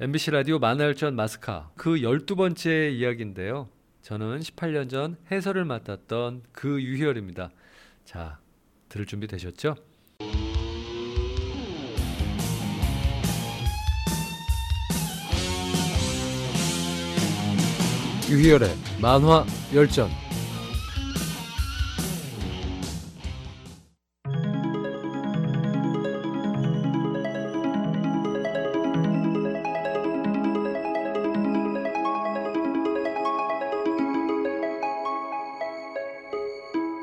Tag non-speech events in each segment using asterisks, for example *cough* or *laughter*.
MBC 라디오 만화열전 마스카 그 12번째 이야기인데요. 저는 18년 전 해설을 맡았던 그 유희열입니다. 자, 들을 준비 되셨죠? 유희열의 만화 열전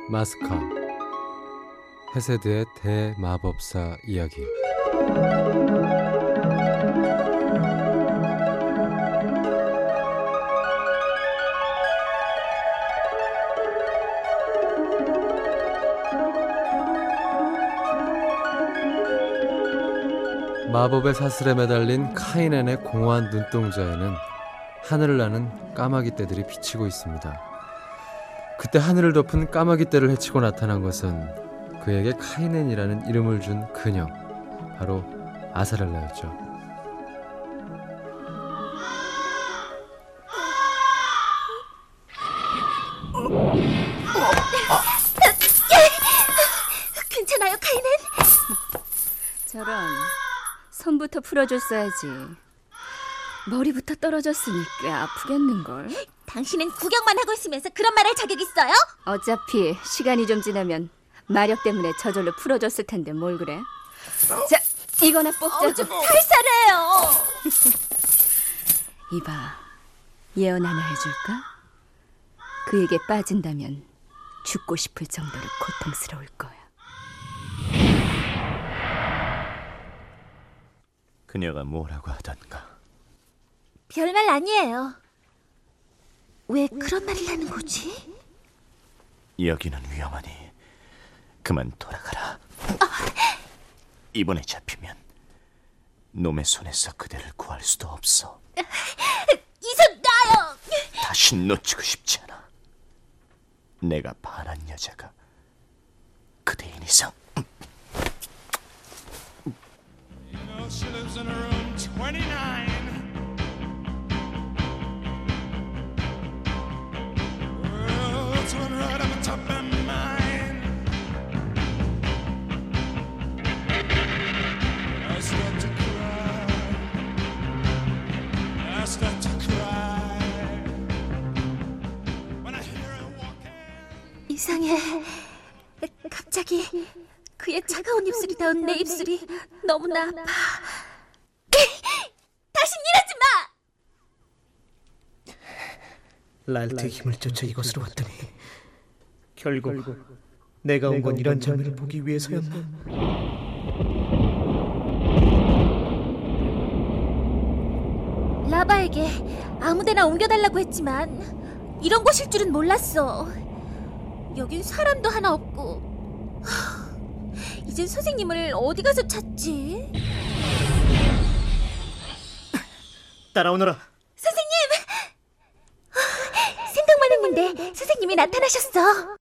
마스카 헤세드의 대마법사 이야기 마법의 사슬에 매달린 카이넨의 공허한 눈동자에는 하늘을 나는 까마귀 떼들이 비치고 있습니다. 그때 하늘을 덮은 까마귀 떼를 헤치고 나타난 것은 그에게 카이넨이라는 이름을 준 그녀, 바로 아사렐라였죠. 괜찮아요, 카이넨? 저런 손부터 풀어줬어야지. 머리부터 떨어졌으니 꽤 아프겠는걸. 당신은 구경만 하고 있으면서 그런 말 할 자격 있어요? 어차피 시간이 좀 지나면 마력 때문에 저절로 풀어줬을 텐데 뭘 그래? 자, 이거나 뽑자고. 살살해요. *laughs* 이봐, 예언 하나 해줄까? 그에게 빠진다면 죽고 싶을 정도로 고통스러울 거야. 그녀가 뭐라고 하던가. 별말 아니에요. 왜 그런 말을 하는 거지? 여기는 위험하니 그만 돌아가라. 이번에 잡히면 놈의 손에서 그대를 구할 수도 없어. 이손 놔요. 다시 놓치고 싶지 않아. 내가 반한 여자가 그대인 이상. Lives 이상해. 갑자기 그의 차가운 입술이 닿은 내 입술이 너무나 아파. 다신 이러지 마. 랄트의 힘을 쫓아 이곳으로 왔더니 결국 내가 온 건 이런 장면을 보기 위해서였나? 라바에게 아무데나 옮겨달라고 했지만 이런 곳일 줄은 몰랐어. 여긴 사람도 하나 없고. 하, 이젠 선생님을 어디 가서 찾지? 따라오너라. 선생님! 생각만 했는데 선생님이 나타나셨어.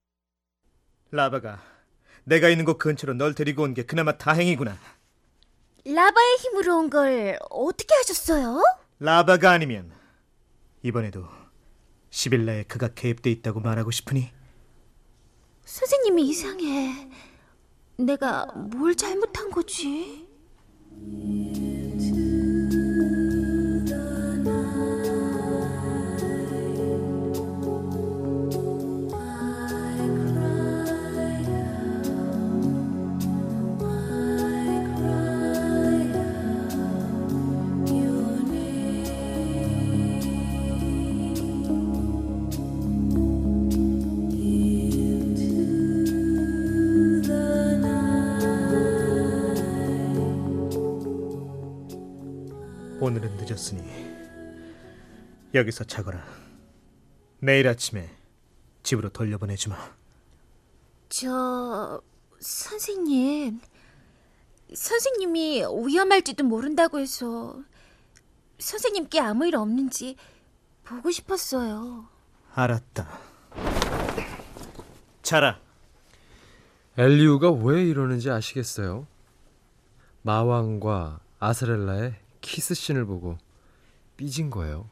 라바가 내가 있는 곳 근처로 널 데리고 온 게 그나마 다행이구나. 라바의 힘으로 온 걸 어떻게 하셨어요? 라바가 아니면 이번에도 시빌라에 그가 개입돼 있다고 말하고 싶으니 선생님이 이상해. 내가 뭘 잘못한 거지? 늦었으니 여기서 자거라. 내일 아침에 집으로 돌려보내주마. 저 선생님 선생님이 위험할지도 모른다고 해서 선생님께 아무 일 없는지 보고 싶었어요. 알았다. 자라. 엘리우가 왜 이러는지 아시겠어요? 마왕과 아사렐라의 키스씬을 보고 삐진 거예요.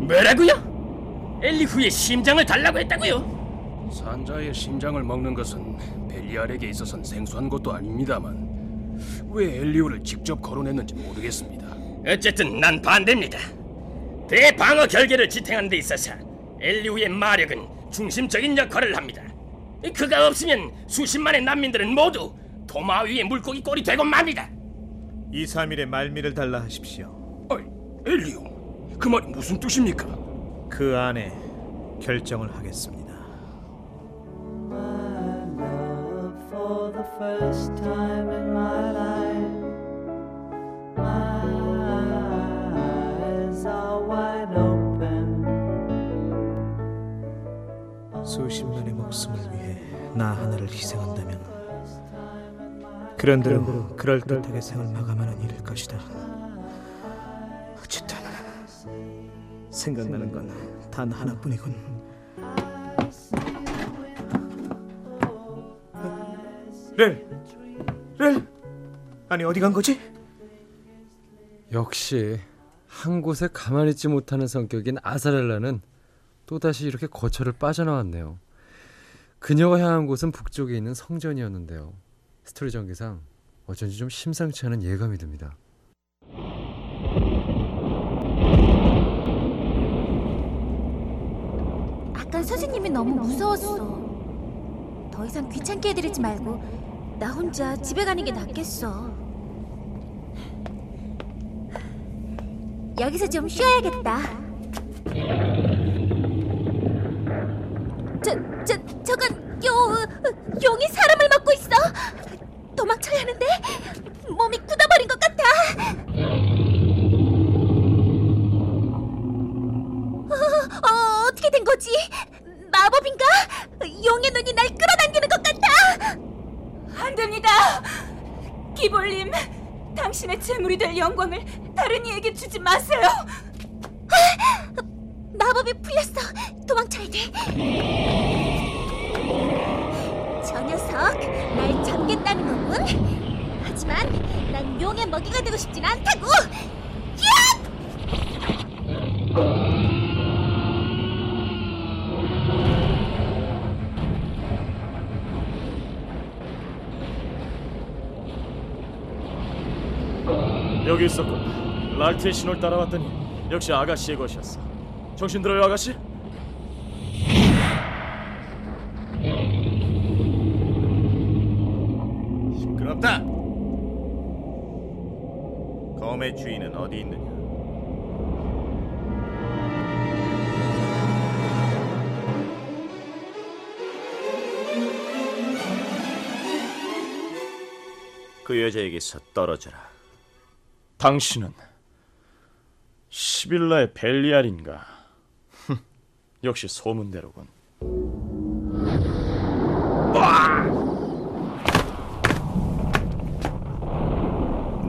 뭐라고요? 엘리후의 심장을 달라고 했다고요? 산자의 심장을 먹는 것은 벨리알에게 있어선 생소한 것도 아닙니다만 왜 엘리오를 직접 거론했는지 모르겠습니다. 어쨌든 난 반대입니다. 대방어 결계를 지탱하는 데 있어서 엘리후의 마력은 중심적인 역할을 합니다. 그가 없으면 수십만의 난민들은 모두 도마 위에 물고기 꼴이 되고 맙니다. 2, 3일에 말미를 달라 하십시오. 아이, 엘리오, 그 말이 무슨 뜻입니까? 그 안에 결정을 하겠습니다. for the 수십만의 목숨을 위해 나 하나를 희생한다면 그런 대로 그럴듯하게 생을 마감하는 일일 것이다. 어쨌든 생각나는 건 단 하나뿐이군. 렐, 렐, 아니 어디 간 거지? 역시 한 곳에 가만히 있지 못하는 성격인 아사렐라는 또다시 이렇게 거처를 빠져나왔네요. 그녀가 향한 곳은 북쪽에 있는 성전이었는데요. 스토리 전개상 어쩐지 좀 심상치 않은 예감이 듭니다. 아까 선생님이 너무 무서웠어. 더 이상 귀찮게 해드리지 말고 나 혼자 집에 가는 게 낫겠어. 여기서 좀 쉬어야겠다. 저, 저, 저건 요, 용이 사람을 먹고 있어. 도망쳐야 하는데 몸이 굳어버린 것 같아. 어, 어, 어 떻게 된 거지? 마법인가? 용의 눈이 날 끌어당기는 것 같아. 안 됩니다. 기볼님, 당신의 재물이 될 영광을 다른 이에게 주지 마세요. 마법이 풀렸어. 도망쳐야 돼. 거군. 하지만 난 용의 먹이가 되고 싶진 않다고. 야! 여기 있었군. 랄트의 신호를 따라왔더니 역시 아가씨의 것이었어. 정신 들어요, 아가씨? 시끄럽다. 검의 주인은 어디 있느냐? 그 여자에게서 떨어져라. 당신은 시빌라의 벨리알인가? *laughs* 역시 소문대로군.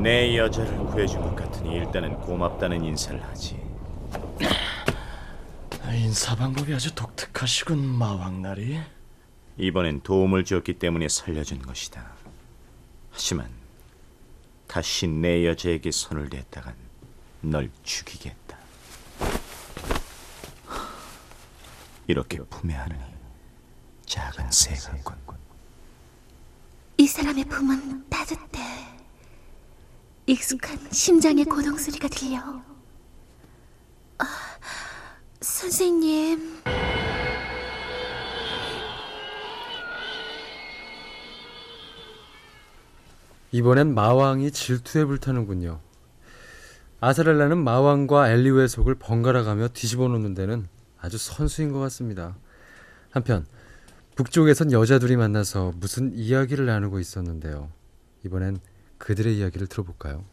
내 여자를 구해준 것 같으니 일단은 고맙다는 인사를 하지. 인사 방법이 아주 독특하시군, 마왕나리. 이번엔 도움을 주었기 때문에 살려준 것이다. 하지만 다시 내 여자에게 손을 댔다간 널 죽이겠다. 이렇게 품에 안으니 작은 새 같군. 이 사람의 품은 따뜻해. 익숙한 심장의 고동 소리가 들려. 아, 선생님. 이번엔 마왕이 질투에 불타는군요. 아사렐라는 마왕과 엘리오의 속을 번갈아 가며 뒤집어 놓는 데는 아주 선수인 것 같습니다. 한편 북쪽에선 여자 둘이 만나서 무슨 이야기를 나누고 있었는데요. 이번엔 그들의 이야기를 들어볼까요?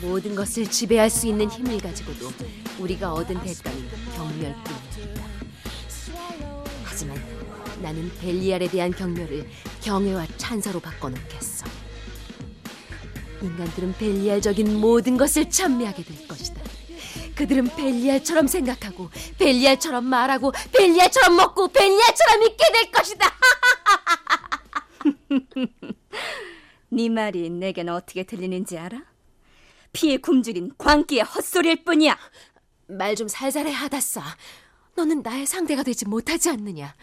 모든 것을 지배할 수 있는 힘을 가지고도 우리가 얻은 대가는 경멸뿐입니다. 하지만 나는 벨리알에 대한 경멸을 경외와 찬사로 바꿔놓겠어. 인간들은 벨리알적인 모든 것을 찬미하게 될 것이다. 그들은 벨리알처럼 생각하고 벨리알처럼 말하고 벨리알처럼 먹고 벨리알처럼 있게 될 것이다. *laughs* 네 말이 내겐 어떻게 들리는지 알아? 피에 굶주린 광기의 헛소리일 뿐이야. 말 좀 살살해 하다싸. 너는 나의 상대가 되지 못하지 않느냐?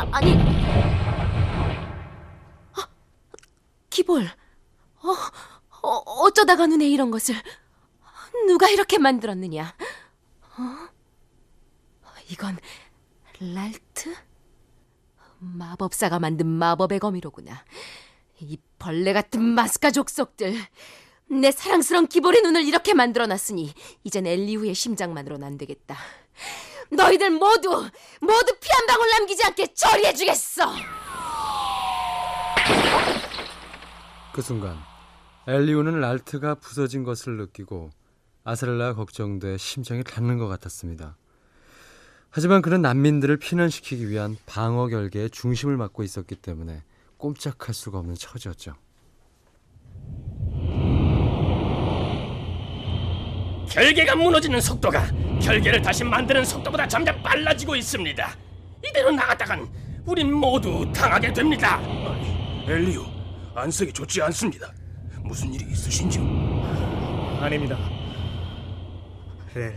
아, 아, 니 아, 기볼. 어, 어, 어쩌다가 눈에 이런 것을 누가 이렇게 만들었느냐? 어? 이건 랄트? 마법사가 만든 마법의 거미로구나. 이 벌레 같은 마스카 족속들. 내 사랑스러운 기볼의 눈을 이렇게 만들어놨으니 이젠 엘리후의 심장만으로는 안 되겠다. 너희들 모두 모두 피 한 방울 남기지 않게 처리해 주겠어. 그 순간 엘리오는 랄트가 부서진 것을 느끼고 아스렐라가 걱정돼 심장이 닿는 것 같았습니다. 하지만 그는 난민들을 피난시키기 위한 방어 결계의 중심을 맡고 있었기 때문에 꼼짝할 수가 없는 처지였죠. 결계가 무너지는 속도가 결계를 다시 만드는 속도보다 점점 빨라지고 있습니다. 이대로 나갔다간 우린 모두 당하게 됩니다. 엘리오, 안색이 좋지 않습니다. 무슨 일이 있으신지요? 아닙니다. 렐,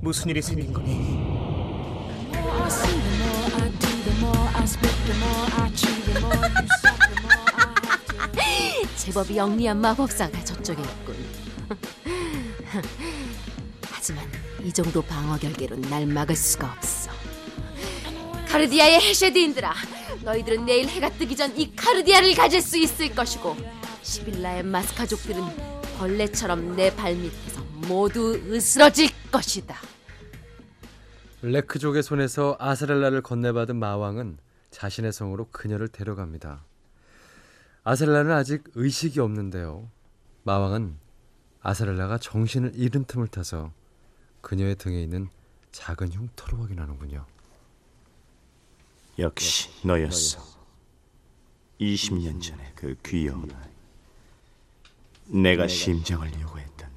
무슨 일이 생긴 거니? *laughs* 제법 영리한 마법사가 저쪽에 있군. *laughs* *laughs* 하지만 이 정도 방어 결계로는 날 막을 수가 없어. 카르디아의 해쉐드인들아, 너희들은 내일 해가 뜨기 전 이 카르디아를 가질 수 있을 것이고, 시빌라의 마스카족들은 벌레처럼 내 발밑에서 모두 으스러질 것이다. 레크족의 손에서 아스렐라를 건네받은 마왕은 자신의 성으로 그녀를 데려갑니다. 아스렐라는 아직 의식이 없는데요. 마왕은 아스렐라가 정신을 잃은 틈을 타서 그녀의 등에 있는 작은 흉터를 확인하는군요. 역시 너였어. 20년 전에 그 귀여운 아이. 내가 심장을 요구했던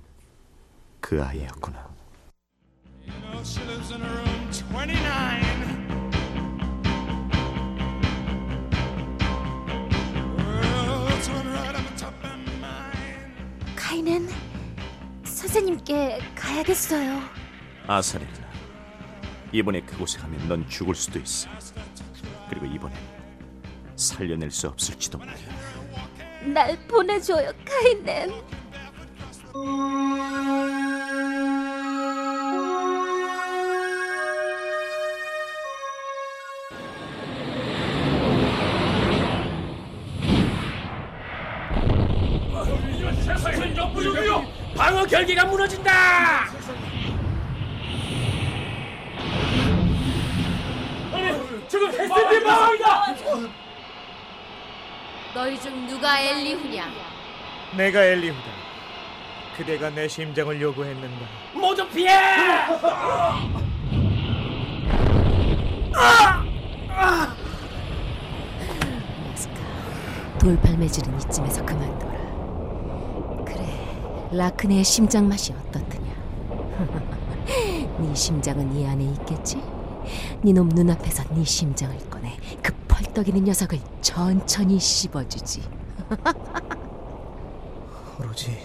그 아이였구나. You know, she lives in room 29. Well, it's one right on the top of mine. 카이는 선생님께 가야겠어요. 아사렐라, 이번에 그곳에 가면 넌 죽을 수도 있어. 그리고 이번엔 살려낼 수 없을지도 몰라. 날 보내줘요, 카이는. 결계가 무너진다. 지금 헤스틴 방어이다. 너희 중 누가 엘리후냐? 내가 엘리후다. 그대가 내 심장을 요구했는가? 모두 피해. 마스카, 돌팔매질은 이쯤에서 그만둬 라. 라크네의 심장 맛이 어떻더냐? *laughs* 네 심장은 이 안에 있겠지? 네놈 눈앞에서 네 심장을 꺼내 그 펄떡이는 녀석을 천천히 씹어주지. *laughs* 오로지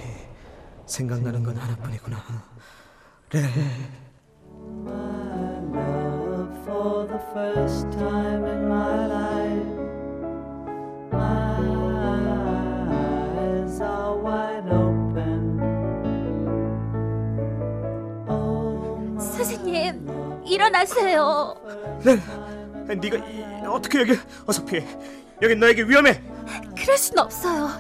생각나는 건 하나뿐이구나. 렐, my love for the first time in my life. 선생님, 일어나세요. 렐, 네가 이, 어떻게 여기 어서 피해. 여긴 너에게 위험해. 그럴 순 없어요.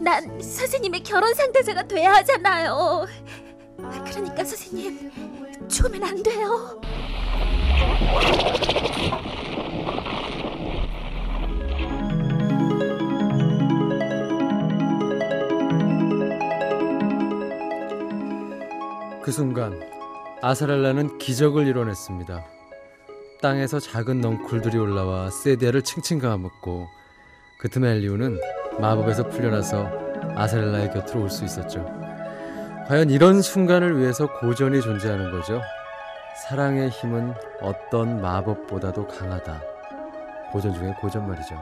난 선생님의 결혼 상대자가 돼야 하잖아요. 그러니까 선생님, 죽으면 안 돼요. 그 순간 아사렐라는 기적을 이뤄냈습니다. 땅에서 작은 넝쿨들이 올라와 세디아를 칭칭 감았고 그 틈에 엘리우는 마법에서 풀려나서 아사렐라의 곁으로 올 수 있었죠. 과연 이런 순간을 위해서 고전이 존재하는 거죠. 사랑의 힘은 어떤 마법보다도 강하다. 고전 중에 고전 말이죠.